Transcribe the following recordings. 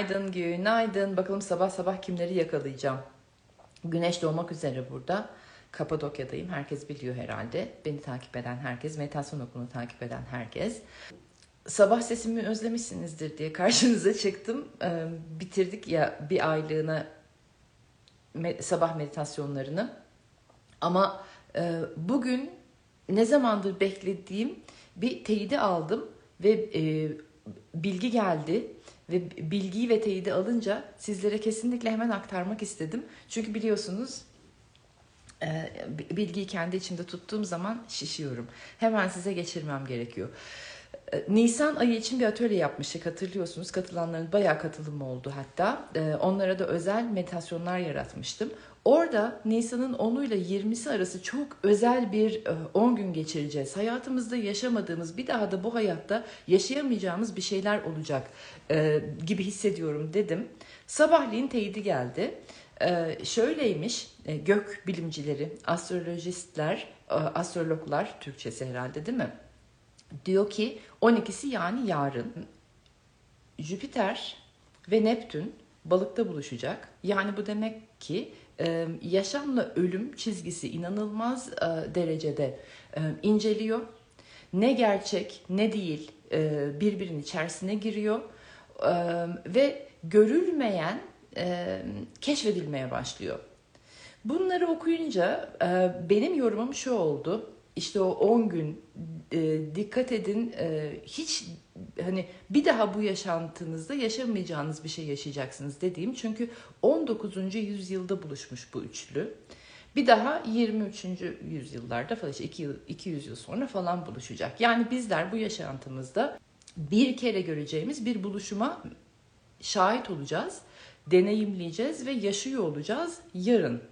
Günaydın, günaydın. Bakalım sabah sabah kimleri yakalayacağım. Güneş doğmak üzere burada. Kapadokya'dayım. Herkes biliyor herhalde. Beni takip eden herkes, meditasyon okulunu takip eden herkes. Sabah sesimi özlemişsinizdir diye karşınıza çıktım. Ee, bitirdik ya bir aylığına sabah meditasyonlarını. Ama e, bugün ne zamandır beklediğim bir teyidi aldım ve e, bilgi geldi ve bilgiyi ve teyidi alınca sizlere kesinlikle hemen aktarmak istedim. Çünkü biliyorsunuz e, bilgiyi kendi içimde tuttuğum zaman şişiyorum. Hemen size geçirmem gerekiyor. E, Nisan ayı için bir atölye yapmıştık hatırlıyorsunuz. Katılanların bayağı katılımı oldu hatta. E, onlara da özel meditasyonlar yaratmıştım. Orada Nisan'ın 10'u ile 20'si arası çok özel bir 10 gün geçireceğiz. Hayatımızda yaşamadığımız bir daha da bu hayatta yaşayamayacağımız bir şeyler olacak gibi hissediyorum dedim. Sabahleyin teyidi geldi. Şöyleymiş gök bilimcileri, astrolojistler, astrologlar Türkçesi herhalde değil mi? Diyor ki 12'si yani yarın Jüpiter ve Neptün balıkta buluşacak. Yani bu demek ki yaşamla ölüm çizgisi inanılmaz derecede inceliyor. Ne gerçek ne değil birbirinin içerisine giriyor ve görülmeyen keşfedilmeye başlıyor. Bunları okuyunca benim yorumum şu oldu işte o 10 gün e, dikkat edin e, hiç hani bir daha bu yaşantınızda yaşamayacağınız bir şey yaşayacaksınız dediğim çünkü 19. yüzyılda buluşmuş bu üçlü. Bir daha 23. yüzyıllarda falan işte 200 yıl sonra falan buluşacak. Yani bizler bu yaşantımızda bir kere göreceğimiz bir buluşuma şahit olacağız, deneyimleyeceğiz ve yaşıyor olacağız yarın.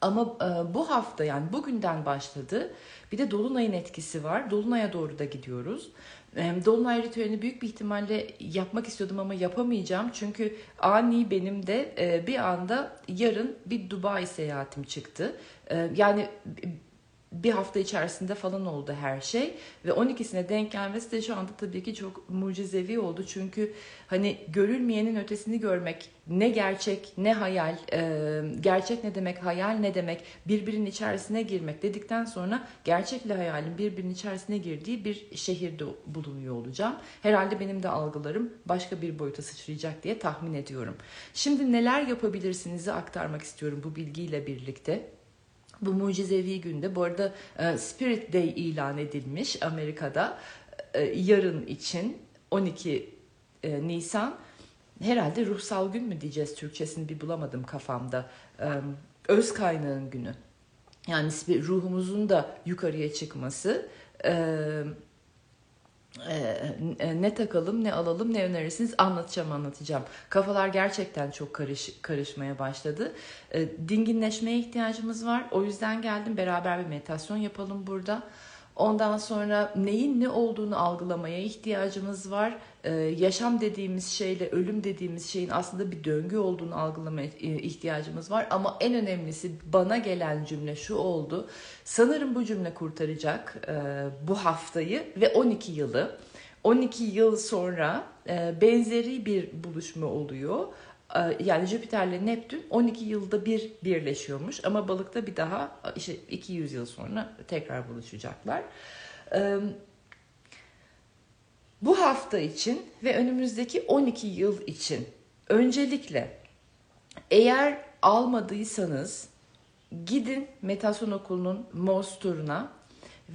Ama e, bu hafta yani bugünden başladı. Bir de Dolunay'ın etkisi var. Dolunay'a doğru da gidiyoruz. Dolunay ritüelini büyük bir ihtimalle yapmak istiyordum ama yapamayacağım. Çünkü ani benim de e, bir anda yarın bir Dubai seyahatim çıktı. E, yani bir hafta içerisinde falan oldu her şey ve 12'sine denk gelmesi de şu anda tabii ki çok mucizevi oldu çünkü hani görülmeyenin ötesini görmek ne gerçek ne hayal e, gerçek ne demek hayal ne demek birbirinin içerisine girmek dedikten sonra gerçekle hayalin birbirinin içerisine girdiği bir şehirde bulunuyor olacağım. Herhalde benim de algılarım başka bir boyuta sıçrayacak diye tahmin ediyorum. Şimdi neler yapabilirsinizi aktarmak istiyorum bu bilgiyle birlikte bu mucizevi günde bu arada e, Spirit Day ilan edilmiş Amerika'da. E, yarın için 12 e, Nisan. Herhalde ruhsal gün mü diyeceğiz Türkçesini bir bulamadım kafamda. Öz kaynağın günü. Yani ruhumuzun da yukarıya çıkması e, ne takalım ne alalım ne önerirsiniz anlatacağım anlatacağım. Kafalar gerçekten çok karış, karışmaya başladı. E, dinginleşmeye ihtiyacımız var. O yüzden geldim beraber bir meditasyon yapalım burada. Ondan sonra neyin ne olduğunu algılamaya ihtiyacımız var. Ee, yaşam dediğimiz şeyle ölüm dediğimiz şeyin aslında bir döngü olduğunu algılamaya e, ihtiyacımız var. Ama en önemlisi bana gelen cümle şu oldu. Sanırım bu cümle kurtaracak e, bu haftayı ve 12 yılı. 12 yıl sonra e, benzeri bir buluşma oluyor. E, yani Jüpiter'le Neptün 12 yılda bir birleşiyormuş ama balıkta bir daha işte 200 yıl sonra tekrar buluşacaklar. E, bu hafta için ve önümüzdeki 12 yıl için öncelikle eğer almadıysanız gidin Metason Okulu'nun MOS turuna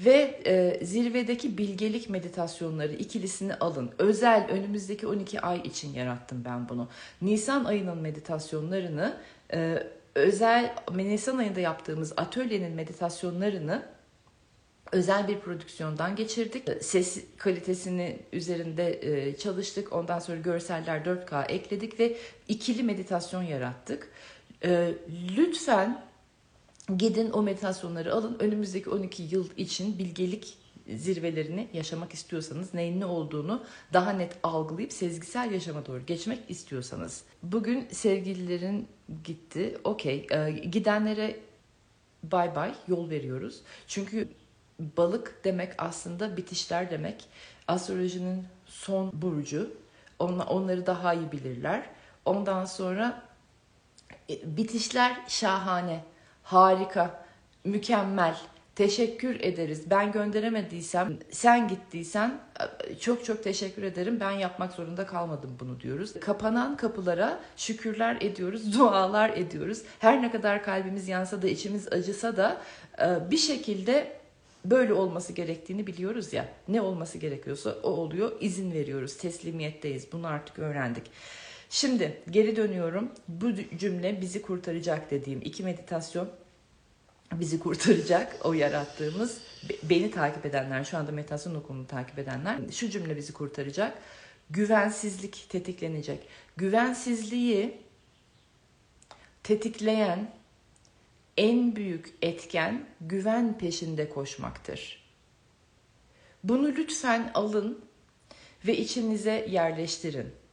ve e, zirvedeki bilgelik meditasyonları ikilisini alın. Özel önümüzdeki 12 ay için yarattım ben bunu. Nisan ayının meditasyonlarını e, özel Nisan ayında yaptığımız atölyenin meditasyonlarını özel bir prodüksiyondan geçirdik. Ses kalitesini üzerinde e, çalıştık. Ondan sonra görseller 4K ekledik ve ikili meditasyon yarattık. E, lütfen Gidin o meditasyonları alın. Önümüzdeki 12 yıl için bilgelik zirvelerini yaşamak istiyorsanız neyin ne olduğunu daha net algılayıp sezgisel yaşama doğru geçmek istiyorsanız. Bugün sevgililerin gitti. Okey. Ee, gidenlere bay bay yol veriyoruz. Çünkü balık demek aslında bitişler demek. Astrolojinin son burcu onları daha iyi bilirler. Ondan sonra e, bitişler şahane, harika, mükemmel. Teşekkür ederiz. Ben gönderemediysem, sen gittiysen çok çok teşekkür ederim. Ben yapmak zorunda kalmadım bunu diyoruz. Kapanan kapılara şükürler ediyoruz, dualar ediyoruz. Her ne kadar kalbimiz yansa da, içimiz acısa da e, bir şekilde böyle olması gerektiğini biliyoruz ya. Ne olması gerekiyorsa o oluyor. İzin veriyoruz. Teslimiyetteyiz. Bunu artık öğrendik. Şimdi geri dönüyorum. Bu cümle bizi kurtaracak dediğim iki meditasyon bizi kurtaracak o yarattığımız beni takip edenler şu anda meditasyon okulunu takip edenler şu cümle bizi kurtaracak güvensizlik tetiklenecek güvensizliği tetikleyen en büyük etken güven peşinde koşmaktır. Bunu lütfen alın ve içinize yerleştirin.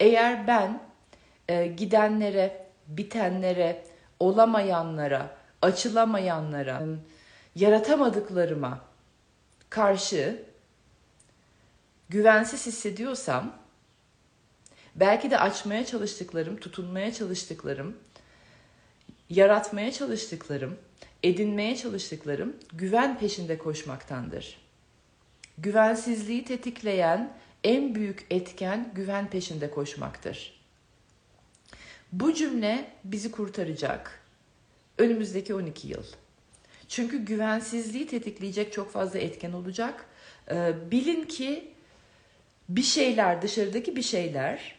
Eğer ben e, gidenlere, bitenlere, olamayanlara, açılamayanlara, yaratamadıklarıma karşı güvensiz hissediyorsam, belki de açmaya çalıştıklarım, tutunmaya çalıştıklarım, yaratmaya çalıştıklarım, edinmeye çalıştıklarım güven peşinde koşmaktandır. Güvensizliği tetikleyen en büyük etken güven peşinde koşmaktır. Bu cümle bizi kurtaracak önümüzdeki 12 yıl. Çünkü güvensizliği tetikleyecek çok fazla etken olacak. Ee, bilin ki bir şeyler, dışarıdaki bir şeyler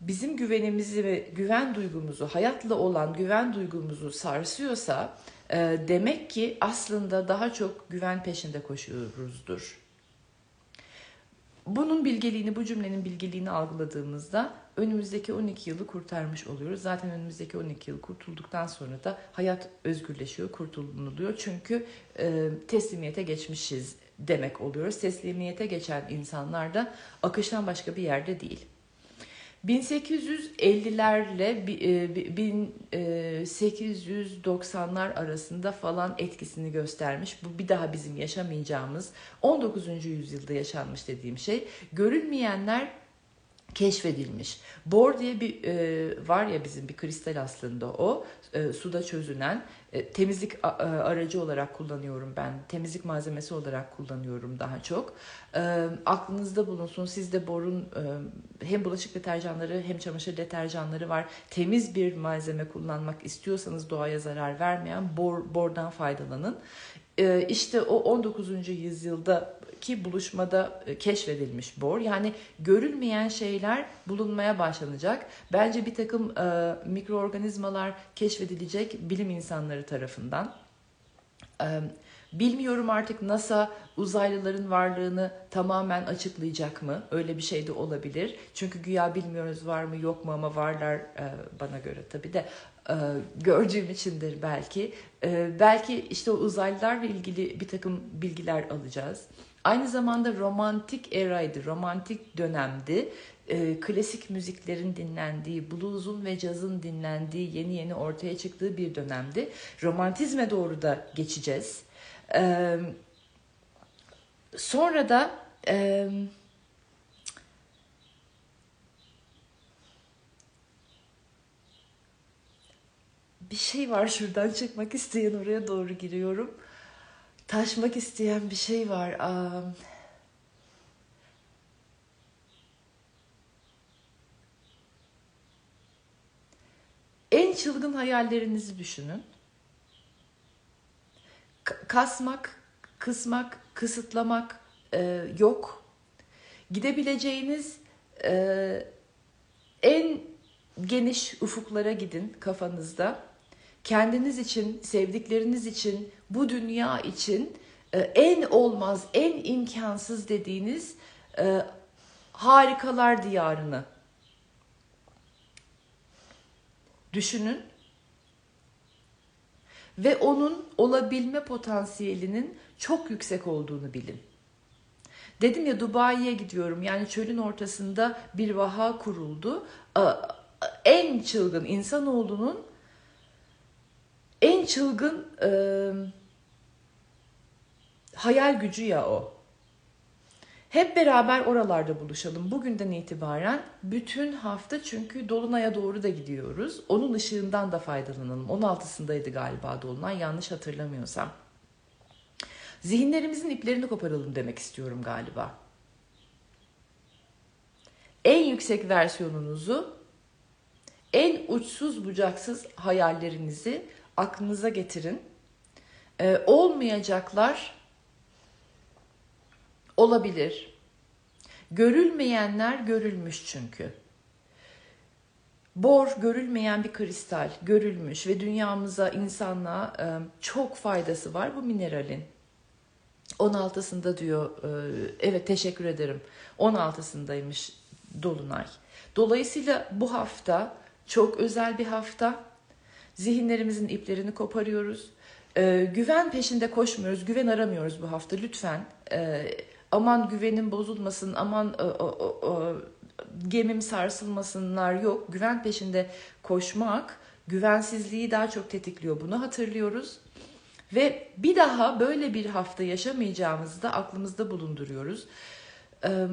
bizim güvenimizi ve güven duygumuzu, hayatla olan güven duygumuzu sarsıyorsa e, demek ki aslında daha çok güven peşinde koşuyoruzdur. Bunun bilgeliğini, bu cümlenin bilgeliğini algıladığımızda önümüzdeki 12 yılı kurtarmış oluyoruz. Zaten önümüzdeki 12 yıl kurtulduktan sonra da hayat özgürleşiyor, kurtululuyor. Çünkü e, teslimiyete geçmişiz demek oluyoruz. Teslimiyete geçen insanlar da akıştan başka bir yerde değil. 1850'lerle 1890'lar arasında falan etkisini göstermiş. Bu bir daha bizim yaşamayacağımız 19. yüzyılda yaşanmış dediğim şey. Görülmeyenler keşfedilmiş. Bor diye bir e, var ya bizim bir kristal aslında o e, suda çözünen e, temizlik a, e, aracı olarak kullanıyorum ben. Temizlik malzemesi olarak kullanıyorum daha çok. E, aklınızda bulunsun sizde borun e, hem bulaşık deterjanları hem çamaşır deterjanları var. Temiz bir malzeme kullanmak istiyorsanız doğaya zarar vermeyen bor, bordan faydalanın. E, işte o 19. yüzyılda ki buluşmada e, keşfedilmiş bor. Yani görülmeyen şeyler bulunmaya başlanacak. Bence bir takım e, mikroorganizmalar keşfedilecek bilim insanları tarafından. E, bilmiyorum artık NASA uzaylıların varlığını tamamen açıklayacak mı? Öyle bir şey de olabilir. Çünkü güya bilmiyoruz var mı yok mu ama varlar e, bana göre tabii de e, gördüğüm içindir belki. E, belki işte o uzaylılarla ilgili bir takım bilgiler alacağız. Aynı zamanda romantik eraydı, romantik dönemdi. E, klasik müziklerin dinlendiği, blues'un ve cazın dinlendiği, yeni yeni ortaya çıktığı bir dönemdi. Romantizme doğru da geçeceğiz. E, sonra da e, bir şey var şuradan çıkmak isteyen oraya doğru giriyorum taşmak isteyen bir şey var. en çılgın hayallerinizi düşünün. kasmak, kısmak, kısıtlamak e, yok. Gidebileceğiniz e, en geniş ufuklara gidin kafanızda. Kendiniz için, sevdikleriniz için, bu dünya için e, en olmaz, en imkansız dediğiniz e, harikalar diyarını düşünün ve onun olabilme potansiyelinin çok yüksek olduğunu bilin. Dedim ya Dubai'ye gidiyorum. Yani çölün ortasında bir vaha kuruldu. En çılgın insanoğlunun en çılgın e, hayal gücü ya o. Hep beraber oralarda buluşalım. Bugünden itibaren bütün hafta çünkü Dolunay'a doğru da gidiyoruz. Onun ışığından da faydalanalım. 16'sındaydı galiba Dolunay yanlış hatırlamıyorsam. Zihinlerimizin iplerini koparalım demek istiyorum galiba. En yüksek versiyonunuzu, en uçsuz bucaksız hayallerinizi aklınıza getirin. Ee, olmayacaklar olabilir. Görülmeyenler görülmüş çünkü. Bor görülmeyen bir kristal görülmüş ve dünyamıza, insanlığa e, çok faydası var bu mineralin. 16'sında diyor, e, evet teşekkür ederim. 16'sındaymış Dolunay. Dolayısıyla bu hafta çok özel bir hafta. Zihinlerimizin iplerini koparıyoruz. E, güven peşinde koşmuyoruz, güven aramıyoruz bu hafta lütfen. E, aman güvenim bozulmasın, aman o, o, o, gemim sarsılmasınlar yok. Güven peşinde koşmak güvensizliği daha çok tetikliyor. Bunu hatırlıyoruz. Ve bir daha böyle bir hafta yaşamayacağımızı da aklımızda bulunduruyoruz. Ee,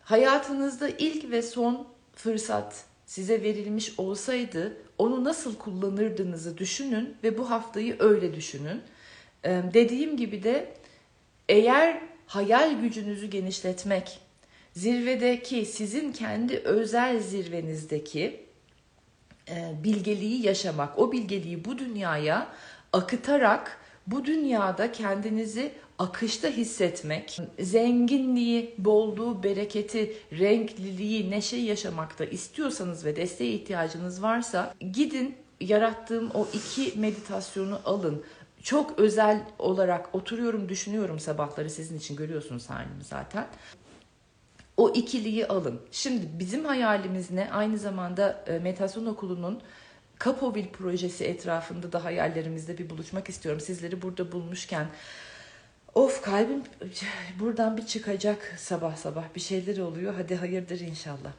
hayatınızda ilk ve son fırsat size verilmiş olsaydı onu nasıl kullanırdığınızı düşünün ve bu haftayı öyle düşünün. Ee, dediğim gibi de eğer hayal gücünüzü genişletmek, zirvedeki sizin kendi özel zirvenizdeki e, bilgeliği yaşamak, o bilgeliği bu dünyaya akıtarak bu dünyada kendinizi akışta hissetmek, zenginliği, bolluğu, bereketi, renkliliği, neşe yaşamakta istiyorsanız ve desteğe ihtiyacınız varsa gidin yarattığım o iki meditasyonu alın. Çok özel olarak oturuyorum, düşünüyorum sabahları sizin için görüyorsunuz halimi zaten. O ikiliyi alın. Şimdi bizim hayalimiz ne? Aynı zamanda e, meditasyon okulunun Kapovil projesi etrafında da hayallerimizde bir buluşmak istiyorum. Sizleri burada bulmuşken of kalbim buradan bir çıkacak sabah sabah bir şeyler oluyor. Hadi hayırdır inşallah.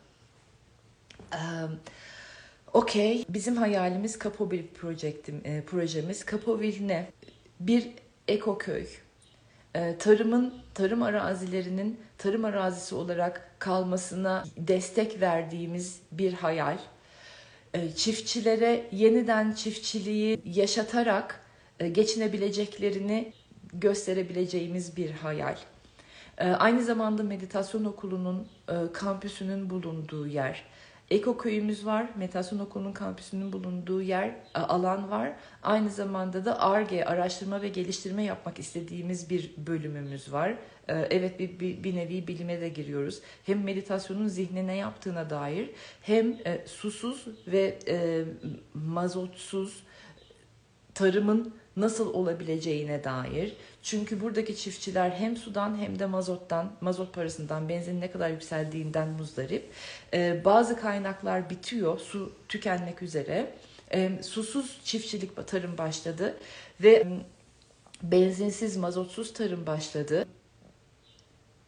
Um, Okey. Bizim hayalimiz Kapovil projektim, e, projemiz. Kapovil ne? Bir ekoköy. E, tarımın, tarım arazilerinin tarım arazisi olarak kalmasına destek verdiğimiz bir hayal. E, çiftçilere yeniden çiftçiliği yaşatarak e, geçinebileceklerini gösterebileceğimiz bir hayal. E, aynı zamanda meditasyon okulunun kampüsünün bulunduğu yer. Eko köyümüz var. Meditasyon okulunun kampüsünün bulunduğu yer, alan var. Aynı zamanda da ARGE, araştırma ve geliştirme yapmak istediğimiz bir bölümümüz var. Ee, evet bir, bir, bir nevi bilime de giriyoruz. Hem meditasyonun zihnine yaptığına dair hem e, susuz ve e, mazotsuz tarımın nasıl olabileceğine dair. Çünkü buradaki çiftçiler hem sudan hem de mazottan, mazot parasından, benzin ne kadar yükseldiğinden muzdarip. Ee, bazı kaynaklar bitiyor, su tükenmek üzere. Ee, susuz çiftçilik tarım başladı ve benzinsiz, mazotsuz tarım başladı.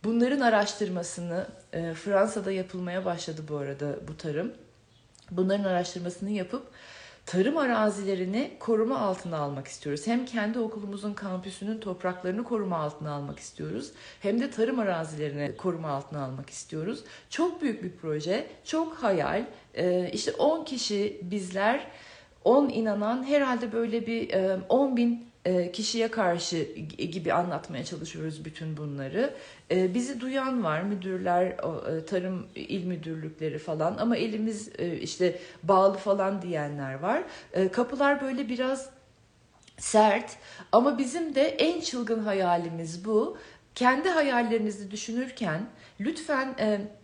Bunların araştırmasını e, Fransa'da yapılmaya başladı bu arada bu tarım. Bunların araştırmasını yapıp tarım arazilerini koruma altına almak istiyoruz. Hem kendi okulumuzun kampüsünün topraklarını koruma altına almak istiyoruz. Hem de tarım arazilerini koruma altına almak istiyoruz. Çok büyük bir proje, çok hayal. Ee, işte 10 kişi bizler, 10 inanan herhalde böyle bir 10 e, bin kişiye karşı gibi anlatmaya çalışıyoruz bütün bunları. E, bizi duyan var, müdürler, e, tarım il müdürlükleri falan ama elimiz işte bağlı falan diyenler var. Kapılar böyle biraz sert ama bizim de en çılgın hayalimiz bu. Kendi hayallerinizi düşünürken lütfen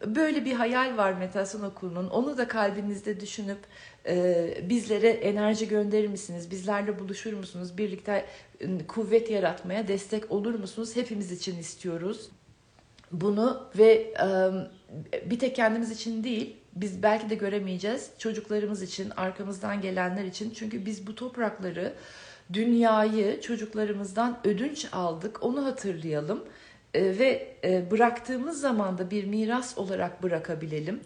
böyle bir hayal var meditasyon okulunun onu da kalbinizde düşünüp e, bizlere enerji gönderir misiniz? Bizlerle buluşur musunuz? Birlikte ıı, kuvvet yaratmaya destek olur musunuz? Hepimiz için istiyoruz bunu ve bir tek kendimiz için değil biz belki de göremeyeceğiz çocuklarımız için arkamızdan gelenler için çünkü biz bu toprakları dünyayı çocuklarımızdan ödünç aldık onu hatırlayalım ve bıraktığımız zaman da bir miras olarak bırakabilelim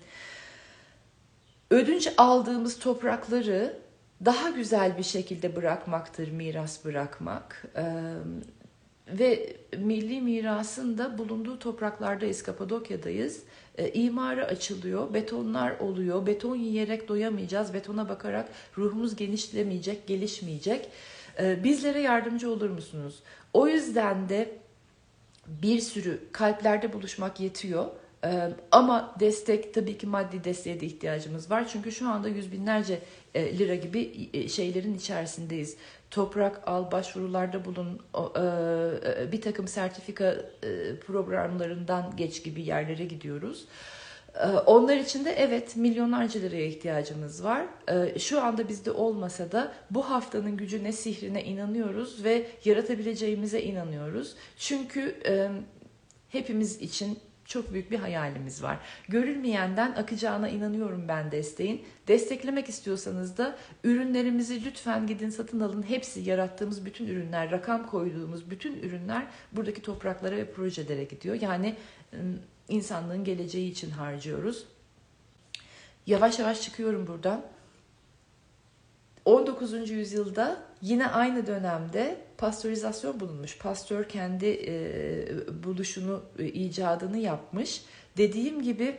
ödünç aldığımız toprakları daha güzel bir şekilde bırakmaktır miras bırakmak. ve milli mirasın da bulunduğu topraklardayız, Kapadokya'dayız. E, imara açılıyor, betonlar oluyor. Beton yiyerek doyamayacağız, betona bakarak ruhumuz genişlemeyecek, gelişmeyecek. E, bizlere yardımcı olur musunuz? O yüzden de bir sürü kalplerde buluşmak yetiyor. Ee, ama destek tabii ki maddi desteğe de ihtiyacımız var. Çünkü şu anda yüz binlerce e, lira gibi e, şeylerin içerisindeyiz. Toprak al, başvurularda bulun, e, bir takım sertifika programlarından geç gibi yerlere gidiyoruz. Onlar için de evet milyonlarca liraya ihtiyacımız var. Şu anda bizde olmasa da bu haftanın gücüne, sihrine inanıyoruz ve yaratabileceğimize inanıyoruz. Çünkü hepimiz için çok büyük bir hayalimiz var. Görülmeyenden akacağına inanıyorum ben desteğin. Desteklemek istiyorsanız da ürünlerimizi lütfen gidin satın alın. Hepsi yarattığımız bütün ürünler, rakam koyduğumuz bütün ürünler buradaki topraklara ve projelere gidiyor. Yani insanlığın geleceği için harcıyoruz. Yavaş yavaş çıkıyorum buradan. 19. yüzyılda yine aynı dönemde pastörizasyon bulunmuş. Pastör kendi e, buluşunu, e, icadını yapmış. Dediğim gibi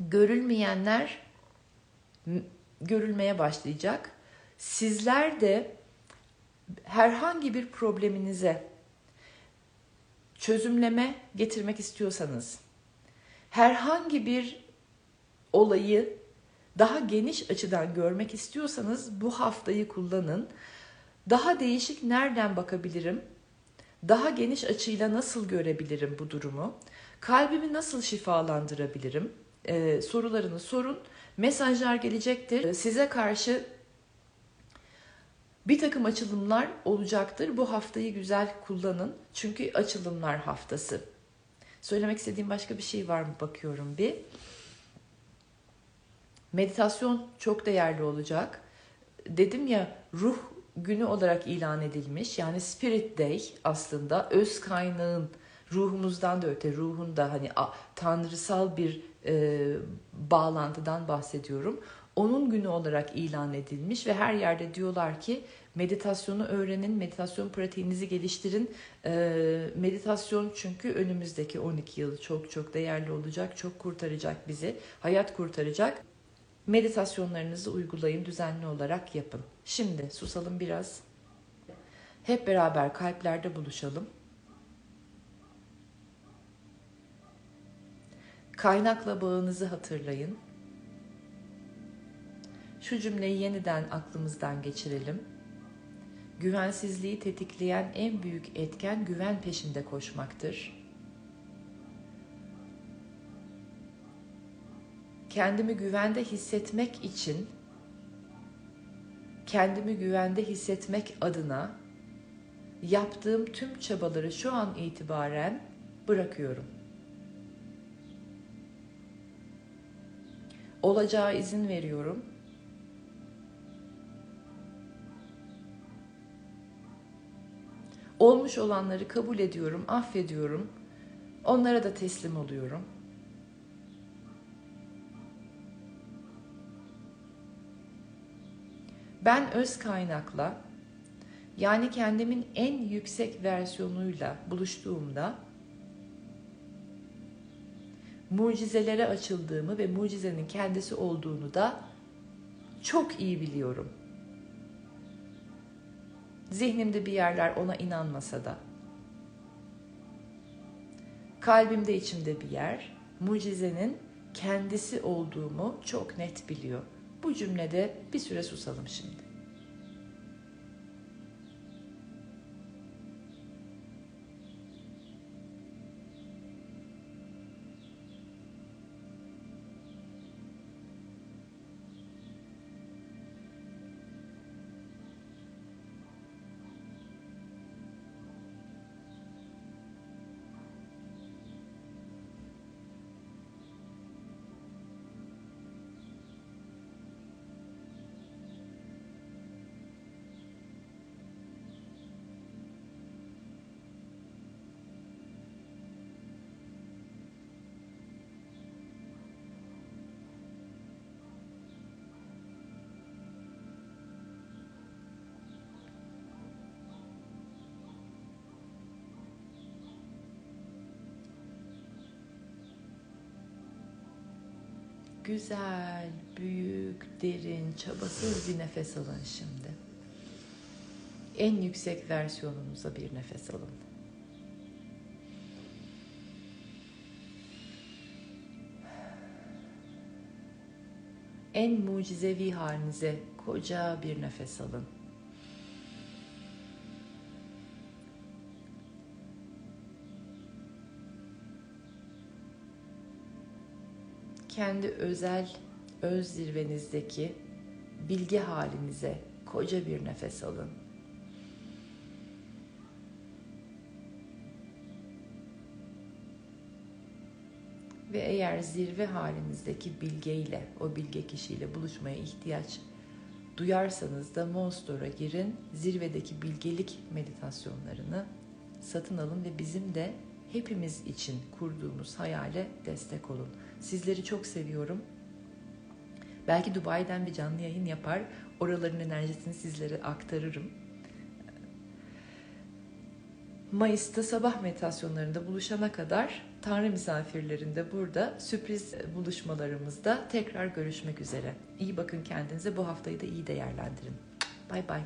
görülmeyenler görülmeye başlayacak. Sizler de herhangi bir probleminize çözümleme getirmek istiyorsanız, herhangi bir olayı daha geniş açıdan görmek istiyorsanız bu haftayı kullanın. Daha değişik nereden bakabilirim? Daha geniş açıyla nasıl görebilirim bu durumu? Kalbimi nasıl şifalandırabilirim? Ee, sorularını sorun. Mesajlar gelecektir. Size karşı bir takım açılımlar olacaktır. Bu haftayı güzel kullanın. Çünkü açılımlar haftası. Söylemek istediğim başka bir şey var mı bakıyorum bir. Meditasyon çok değerli olacak. Dedim ya ruh günü olarak ilan edilmiş. Yani Spirit Day aslında öz kaynağın ruhumuzdan da öte ruhun da hani tanrısal bir e, bağlantıdan bahsediyorum. Onun günü olarak ilan edilmiş ve her yerde diyorlar ki meditasyonu öğrenin, meditasyon pratiğinizi geliştirin. E, meditasyon çünkü önümüzdeki 12 yıl çok çok değerli olacak, çok kurtaracak bizi, hayat kurtaracak. Meditasyonlarınızı uygulayın, düzenli olarak yapın. Şimdi susalım biraz. Hep beraber kalplerde buluşalım. Kaynakla bağınızı hatırlayın. Şu cümleyi yeniden aklımızdan geçirelim. Güvensizliği tetikleyen en büyük etken güven peşinde koşmaktır. kendimi güvende hissetmek için kendimi güvende hissetmek adına yaptığım tüm çabaları şu an itibaren bırakıyorum. Olacağı izin veriyorum. Olmuş olanları kabul ediyorum, affediyorum. Onlara da teslim oluyorum. Ben öz kaynakla yani kendimin en yüksek versiyonuyla buluştuğumda mucizelere açıldığımı ve mucizenin kendisi olduğunu da çok iyi biliyorum. Zihnimde bir yerler ona inanmasa da. Kalbimde içimde bir yer mucizenin kendisi olduğumu çok net biliyor. Bu cümlede bir süre susalım şimdi. Güzel, büyük, derin, çabasız bir nefes alın şimdi. En yüksek versiyonunuza bir nefes alın. En mucizevi halinize koca bir nefes alın. Kendi özel öz zirvenizdeki bilgi halinize koca bir nefes alın. Ve eğer zirve halinizdeki bilgeyle, o bilge kişiyle buluşmaya ihtiyaç duyarsanız da Monster'a girin, zirvedeki bilgelik meditasyonlarını satın alın ve bizim de hepimiz için kurduğumuz hayale destek olun. Sizleri çok seviyorum. Belki Dubai'den bir canlı yayın yapar, oraların enerjisini sizlere aktarırım. Mayıs'ta sabah meditasyonlarında buluşana kadar Tanrı misafirlerinde burada sürpriz buluşmalarımızda tekrar görüşmek üzere. İyi bakın kendinize. Bu haftayı da iyi değerlendirin. Bay bay.